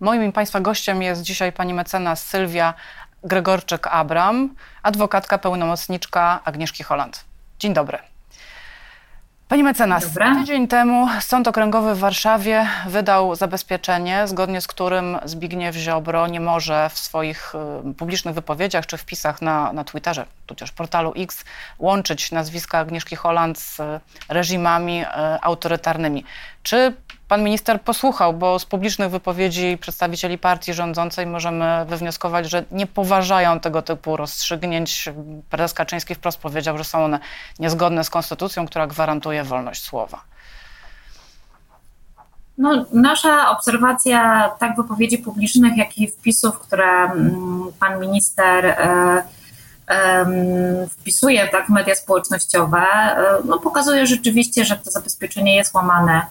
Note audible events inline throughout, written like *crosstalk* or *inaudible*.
Moim i Państwa gościem jest dzisiaj pani mecenas Sylwia Gregorczyk-Abram, adwokatka, pełnomocniczka Agnieszki Holland. Dzień dobry. Pani mecenas, Dobra. tydzień temu Sąd Okręgowy w Warszawie wydał zabezpieczenie, zgodnie z którym Zbigniew Ziobro nie może w swoich y, publicznych wypowiedziach czy wpisach na, na Twitterze, tudzież portalu X, łączyć nazwiska Agnieszki Holland z reżimami y, autorytarnymi. Czy pan minister posłuchał, bo z publicznych wypowiedzi przedstawicieli partii rządzącej możemy wywnioskować, że nie poważają tego typu rozstrzygnięć. Prezes Kaczyński wprost powiedział, że są one niezgodne z konstytucją, która gwarantuje wolność słowa. No, nasza obserwacja tak wypowiedzi publicznych, jak i wpisów, które mm, pan minister e, wpisuje tak, w media społecznościowe, e, no, pokazuje rzeczywiście, że to zabezpieczenie jest łamane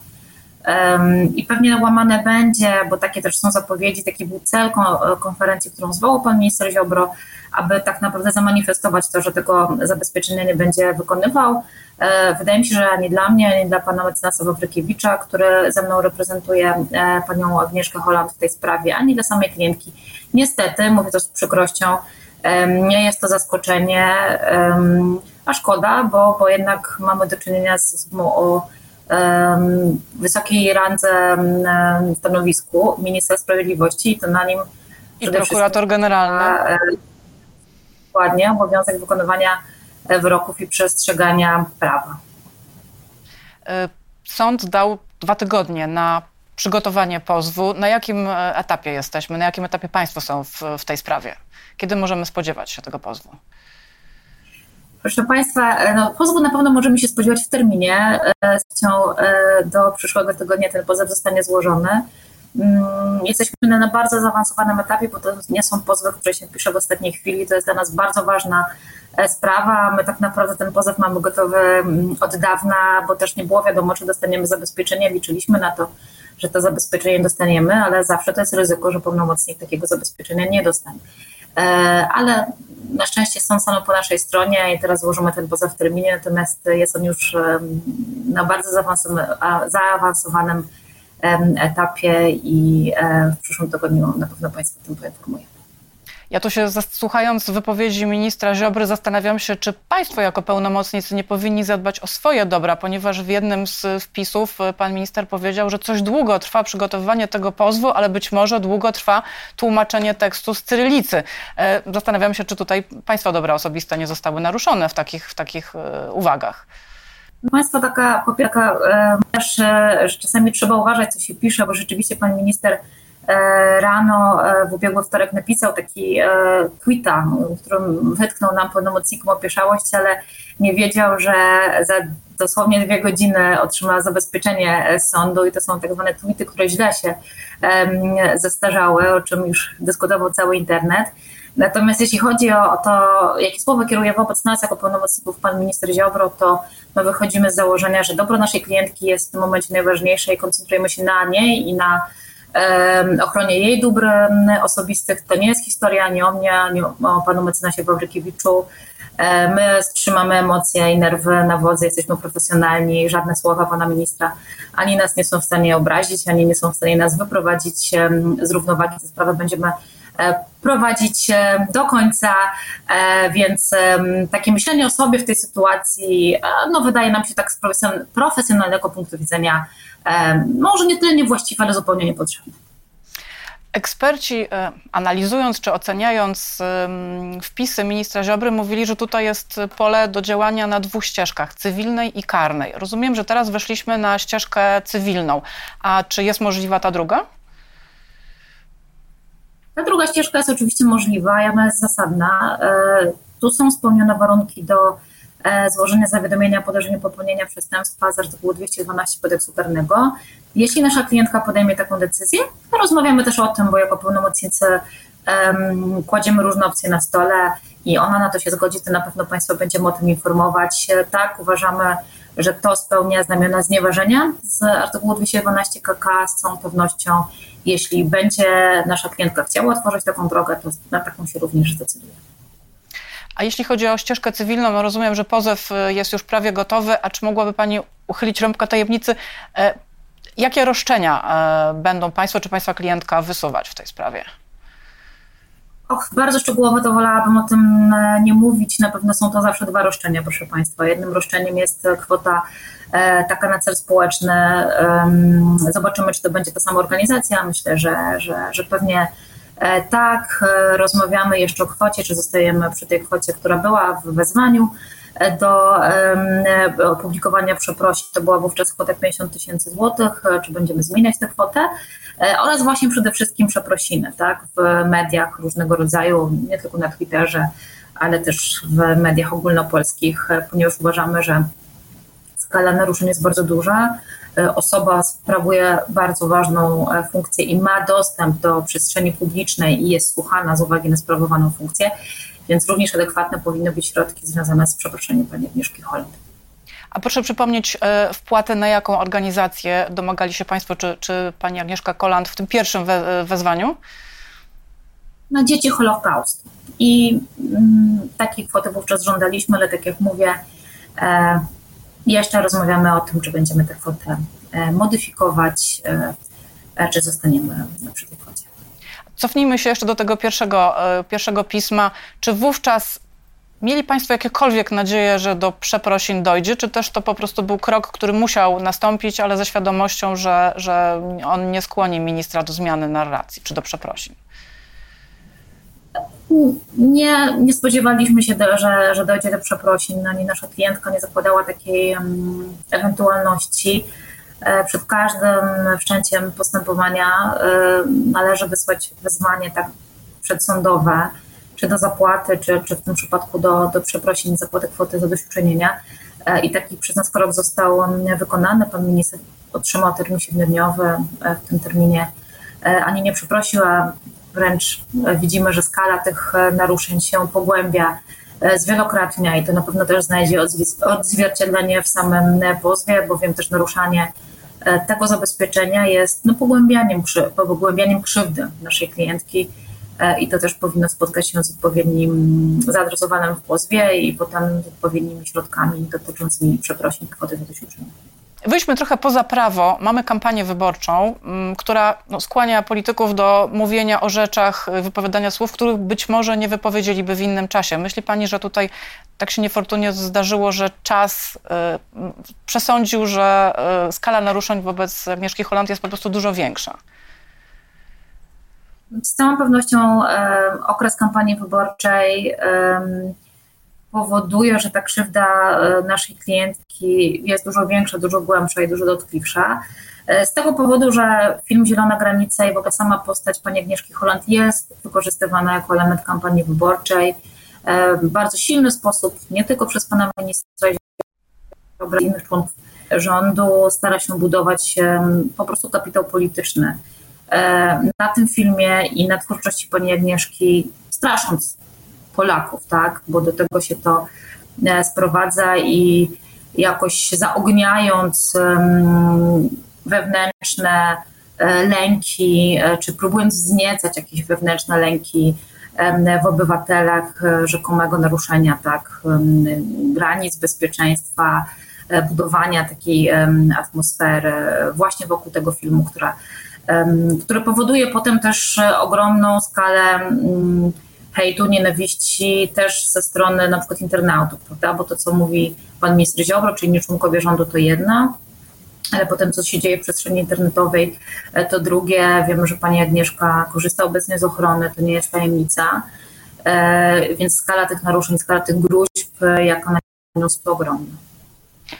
i pewnie łamane będzie, bo takie też są zapowiedzi, taki był cel konferencji, którą zwołał pan minister Ziobro, aby tak naprawdę zamanifestować to, że tego zabezpieczenia nie będzie wykonywał. E, wydaje mi się, że ani dla mnie, ani dla pana mecenasa Wawrykiewicza, który ze mną reprezentuje e, panią Agnieszkę Holland w tej sprawie, ani dla samej klientki. Niestety, mówię to z przykrością, nie jest to zaskoczenie, a szkoda, bo, bo jednak mamy do czynienia z osobą o wysokiej randze stanowisku ministra sprawiedliwości i to na nim i prokurator generalny. E, dokładnie, obowiązek wykonywania e, wyroków i przestrzegania prawa. E, sąd dał dwa tygodnie na przygotowanie pozwu. Na jakim etapie jesteśmy? Na jakim etapie państwo są w, w tej sprawie? Kiedy możemy spodziewać się tego pozwu? Proszę Państwa, e, no, pozwu na pewno możemy się spodziewać w terminie. E, e, do przyszłego tygodnia ten pozew zostanie złożony. Mm, jesteśmy na bardzo zaawansowanym etapie, bo to nie są pozwy, które się pisze w ostatniej chwili. To jest dla nas bardzo ważna sprawa. My tak naprawdę ten pozew mamy gotowy mm, od dawna, bo też nie było wiadomo, czy dostaniemy zabezpieczenie. Liczyliśmy na to, że to zabezpieczenie dostaniemy, ale zawsze to jest ryzyko, że pełnomocnik takiego zabezpieczenia nie dostanie. Ale na szczęście sąd stanął po naszej stronie i teraz złożymy ten pozew w terminie, natomiast jest on już na bardzo zaawansowanym etapie i e, w przyszłym tygodniu na pewno Państwa o tym poinformuję. Ja tu się słuchając wypowiedzi ministra Ziobry zastanawiam się, czy państwo jako pełnomocnicy nie powinni zadbać o swoje dobra, ponieważ w jednym z wpisów e, pan minister powiedział, że coś długo trwa przygotowywanie tego pozwu, ale być może długo trwa tłumaczenie tekstu z cyrylicy. E, zastanawiam się, czy tutaj państwa dobra osobiste nie zostały naruszone w takich, w takich e, uwagach. Państwo taka, taka też, że czasami trzeba uważać, co się pisze, bo rzeczywiście pan minister rano e, w ubiegły wtorek napisał taki e, tweeta, w którym wytknął nam pełnomocnikom opieszałość, ale nie wiedział, że za dosłownie dwie godziny otrzymała zabezpieczenie sądu i to są tak zwane tweety, które źle się zestarzały, o czym już dyskutował cały internet. Natomiast jeśli chodzi o to, jakie słowo kieruje wobec nas jako pełnomocników pan minister Ziobro, to my wychodzimy z założenia, że dobro naszej klientki jest w tym momencie najważniejsze i koncentrujemy się na niej i na ochronie jej dóbr osobistych. To nie jest historia ani o mnie, ani o panu mecenasie Wawrykiewiczu. My trzymamy emocje i nerwy na wodze, jesteśmy profesjonalni, żadne słowa pana ministra ani nas nie są w stanie obrazić, ani nie są w stanie nas wyprowadzić z równowagi. Tę sprawę będziemy e, prowadzić do końca, e, więc takie myślenie o sobie w tej sytuacji e, no, wydaje nam się tak z profesjonalnego punktu widzenia może nie tyle niewłaściwe, ale zupełnie niepotrzebne. Eksperci e, analizując czy oceniając wpisy ministra Ziobry mówili, że tutaj jest pole do działania na dwóch ścieżkach, cywilnej i karnej. Rozumiem, że teraz weszliśmy na ścieżkę cywilną. A czy jest możliwa ta druga? Ta druga ścieżka jest oczywiście możliwa ona jest zasadna. E, tu są spełnione warunki do złożenie zawiadomienia o podejrzeniu popełnienia przestępstwa z artykułu 212 kodeksu karnego. Jeśli nasza klientka podejmie taką decyzję, to rozmawiamy też o tym, bo jako pełnomocnicy um, kładziemy różne opcje na stole i ona na to się zgodzi, to na pewno Państwo będziemy o tym informować. Tak, uważamy, że to spełnia znamiona znieważenia z artykułu 212 KK z całą pewnością. Jeśli będzie nasza klientka chciała otworzyć taką drogę, to na taką się również zdecyduje. A jeśli chodzi o ścieżkę cywilną, rozumiem, że pozew y, jest już prawie gotowy, a czy mogłaby Pani uchylić rąbkę tajemnicy? E, Jakie roszczenia będą Państwo czy Państwa klientka wysuwać w tej sprawie? Och, bardzo szczegółowo to wolałabym o tym e, nie mówić. Na pewno są to zawsze dwa roszczenia, proszę Państwa. Jednym roszczeniem jest kwota e, taka na cel społeczny. Zobaczymy, czy to będzie ta sama organizacja. Myślę, że, że, że pewnie e, tak. Rozmawiamy jeszcze o kwocie, czy zostajemy przy tej kwocie, która była w wezwaniu do opublikowania przeprosin. To była wówczas kwota 50 tysięcy złotych. Czy będziemy zmieniać tę kwotę? E, oraz właśnie przede wszystkim przeprosiny tak, w mediach różnego rodzaju, nie tylko na Twitterze, ale też w mediach ogólnopolskich, e, ponieważ uważamy, że skala naruszeń jest bardzo duża. E, osoba sprawuje bardzo ważną funkcję i ma dostęp do przestrzeni publicznej i jest słuchana z uwagi na sprawowaną funkcję, więc również adekwatne powinny być środki związane z przeproszeniem pani Agnieszki Holland. A proszę przypomnieć e, wpłatę na jaką organizację domagali się Państwo, czy, czy Pani Agnieszka Koland w tym pierwszym we, e, wezwaniu? Na dzieci Holokaustu. I mm, takiej kwoty wówczas żądaliśmy, ale tak jak mówię, e, jeszcze rozmawiamy o tym, czy będziemy tę kwotę e, modyfikować, e, czy zostaniemy przy tej. Cofnijmy się jeszcze do tego pierwszego, e, pierwszego pisma. Czy wówczas Mieli Państwo jakiekolwiek nadzieję, że do przeprosin dojdzie, czy też to po prostu był krok, który musiał nastąpić, ale ze świadomością, że, że on nie skłoni ministra do zmiany narracji czy do przeprosin? Nie, nie spodziewaliśmy się, że, że dojdzie do przeprosin, ani nasza klientka nie zakładała takiej ewentualności. E, przed każdym wszczęciem postępowania e, należy wysłać wezwanie tak przedsądowe czy do zapłaty, czy, czy w tym przypadku do, do przeprosin zapłaty kwoty zadośćuczynienia. E, I taki przez nas krok został wykonany. Pan minister otrzymał termin siedmiodniowy. W tym terminie ani nie przeprosił, wręcz widzimy, że skala tych naruszeń się pogłębia, zwielokrotnia i to na pewno też znajdzie odzwierciedlenie w samym pozwie, bowiem też naruszanie tego zabezpieczenia jest no, pogłębianiem, pogłębianiem krzywdy naszej klientki E, i to też powinno spotkać się z odpowiednim zaadresowanym w pozwie i potem z odpowiednimi środkami dotyczącymi przeprosin kwoty zadośćuczynienia. Wyjdźmy trochę poza prawo. Mamy kampanię wyborczą, mm, która no, skłania polityków do mówienia o rzeczach, wypowiadania słów, których być może nie wypowiedzieliby w innym czasie. Myśli pani, że tutaj tak się niefortunnie zdarzyło, że czas y, przesądził, że y, skala naruszeń wobec Mieszki Holand jest po prostu dużo większa? Z całą pewnością okres kampanii wyborczej powoduje, że ta krzywda e, naszej klientki jest dużo większa, dużo głębsza i dużo dotkliwsza. E, z tego powodu, że film Zielona Granica i w ogóle sama postać pani Agnieszki Holland jest wykorzystywana jako element kampanii wyborczej w bardzo silny sposób, nie tylko przez pana ministra, i innych członków rządu, stara się budować po prostu kapitał polityczny E, na tym filmie i na twórczości pani Agnieszki, strasząc Polaków, tak, bo do tego się to e, sprowadza i jakoś zaogniając wewnętrzne e, lęki, czy próbując wzniecać jakieś wewnętrzne lęki w obywatelach rzekomego naruszenia tak, granic bezpieczeństwa, budowania takiej atmosfery właśnie wokół tego filmu, która które powoduje potem też e, ogromną skalę mm, hejtu, nienawiści też ze strony na przykład internautów, prawda? Bo to, co mówi pan minister Ziobro, czyli nie członkowie rządu, to jedna, ale potem co się dzieje w przestrzeni internetowej, e, to drugie. Wiemy, że pani Agnieszka korzysta obecnie z ochrony, to nie jest tajemnica, e, więc skala tych naruszeń, skala tych gruźb, jaka na jest ogromna.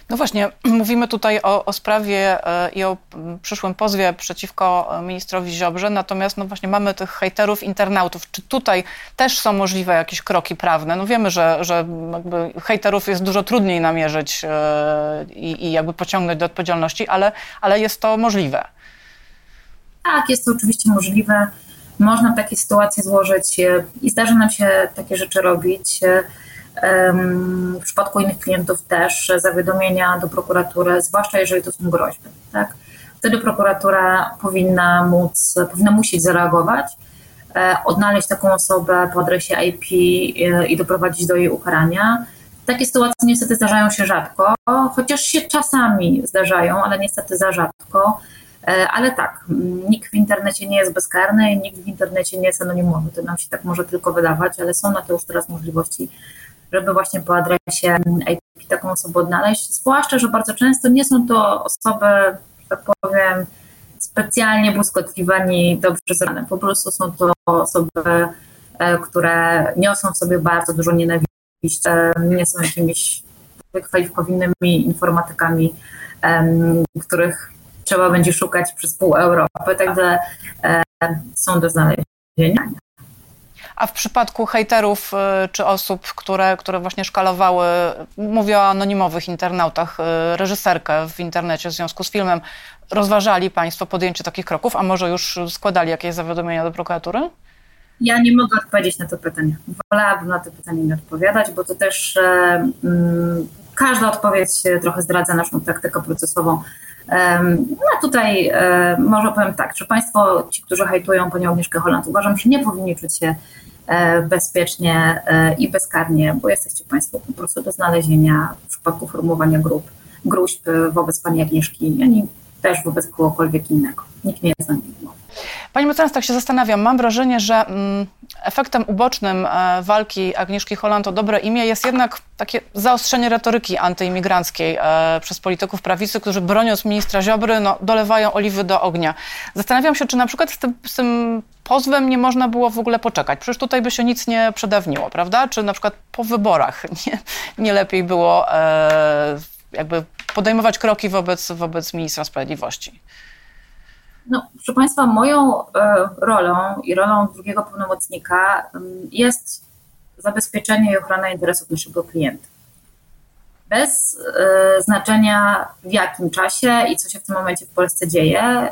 No właśnie, *clears throat* mówimy tutaj o, o sprawie e, i o przyszłym pozwie przeciwko ministrowi Ziobrze, natomiast no właśnie mamy tych hejterów, internautów. Czy tutaj też są możliwe jakieś kroki prawne? No wiemy, że, że jakby hejterów jest dużo trudniej namierzyć e, i, i jakby pociągnąć do odpowiedzialności, ale, ale jest to możliwe. Tak, jest to oczywiście możliwe. Można takie sytuacje złożyć e, i zdarza nam się takie rzeczy robić. W przypadku innych klientów też zawiadomienia do prokuratury, zwłaszcza jeżeli to są groźby. Tak? Wtedy prokuratura powinna móc, powinna musieć zareagować, e, odnaleźć taką osobę po adresie IP e, i doprowadzić do jej ukarania. Takie sytuacje niestety zdarzają się rzadko, chociaż się czasami zdarzają, ale niestety za rzadko. Ale tak, nikt w internecie nie jest bezkarny nikt w internecie nie jest anonimowy. To nam się tak może tylko wydawać, ale są na to już teraz możliwości, żeby właśnie po adresie IP taką osobę odnaleźć. Zwłaszcza, że bardzo często nie są to osoby, że tak powiem, specjalnie błyskotliwe ani dobrze znane. Po prostu są to osoby, e, które niosą w sobie bardzo dużo nienawiści, e, nie są jakimiś wykwalifikowanymi informatykami, których trzeba będzie szukać przez pół Europy, także e, są do znalezienia. A w przypadku hejterów y, czy osób, które, które właśnie szkalowały, mówię o anonimowych internautach, y, reżyserkę w internecie w związku z filmem, rozważali Państwo podjęcie takich kroków, a może już składali jakieś zawiadomienia do prokuratury? Ja nie mogę odpowiedzieć na to pytanie. Wolałabym na to pytanie nie odpowiadać, bo to też e, mm, każda odpowiedź trochę zdradza naszą taktykę procesową. No tutaj może powiem tak, że Państwo, ci, którzy hejtują panią Agnieszkę Holland, uważam, że nie powinni czuć się e, bezpiecznie e, i bezkarnie, bo jesteście Państwo po prostu do znalezienia w przypadku formułowania grup, gruźb wobec pani Agnieszki, ani też wobec kogokolwiek innego. Nikt nie jest na Pani mecenas, tak się zastanawiam, mam wrażenie, że mm, efektem ubocznym e, walki Agnieszki Holland o dobre imię jest jednak takie zaostrzenie retoryki antyimigranckiej e, przez polityków prawicy, którzy broniąc ministra Ziobry, no, dolewają oliwy do ognia. Zastanawiam się, czy na przykład z tym, z tym pozwem nie można było w ogóle poczekać. Przecież tutaj by się nic nie przedawniło, prawda? Czy na przykład po wyborach *laughs* nie, nie lepiej było e, jakby podejmować kroki wobec, wobec ministra sprawiedliwości? No, proszę Państwa, moją e, rolą i rolą drugiego pełnomocnika jest zabezpieczenie i ochrona interesów naszego klienta. Bez e, znaczenia w jakim czasie i co się w tym momencie w Polsce dzieje.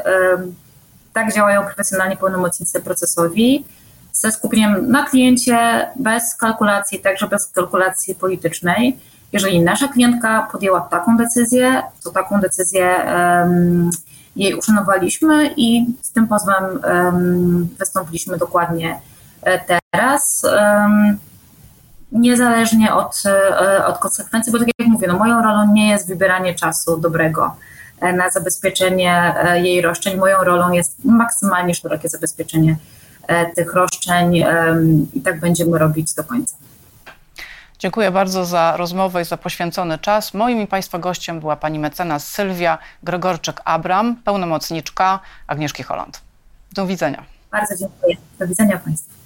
Tak działają profesjonalni pełnomocnicy procesowi ze skupieniem na kliencie, bez kalkulacji, także bez kalkulacji politycznej. Jeżeli nasza klientka podjęła taką decyzję, to taką decyzję um, jej uszanowaliśmy i z tym pozwem wystąpiliśmy dokładnie e, teraz. Niezależnie od, e, od konsekwencji, bo tak jak mówię, no moją rolą nie jest wybieranie czasu dobrego e, na zabezpieczenie jej roszczeń. Moją rolą jest maksymalnie szerokie zabezpieczenie tych roszczeń i tak będziemy robić do końca. Dziękuję bardzo za rozmowę i za poświęcony czas. Moim i Państwa gościem była pani mecenas Sylwia Gregorczyk-Abram, pełnomocniczka Agnieszki Holland. Do widzenia. Bardzo dziękuję. Do widzenia Państwu.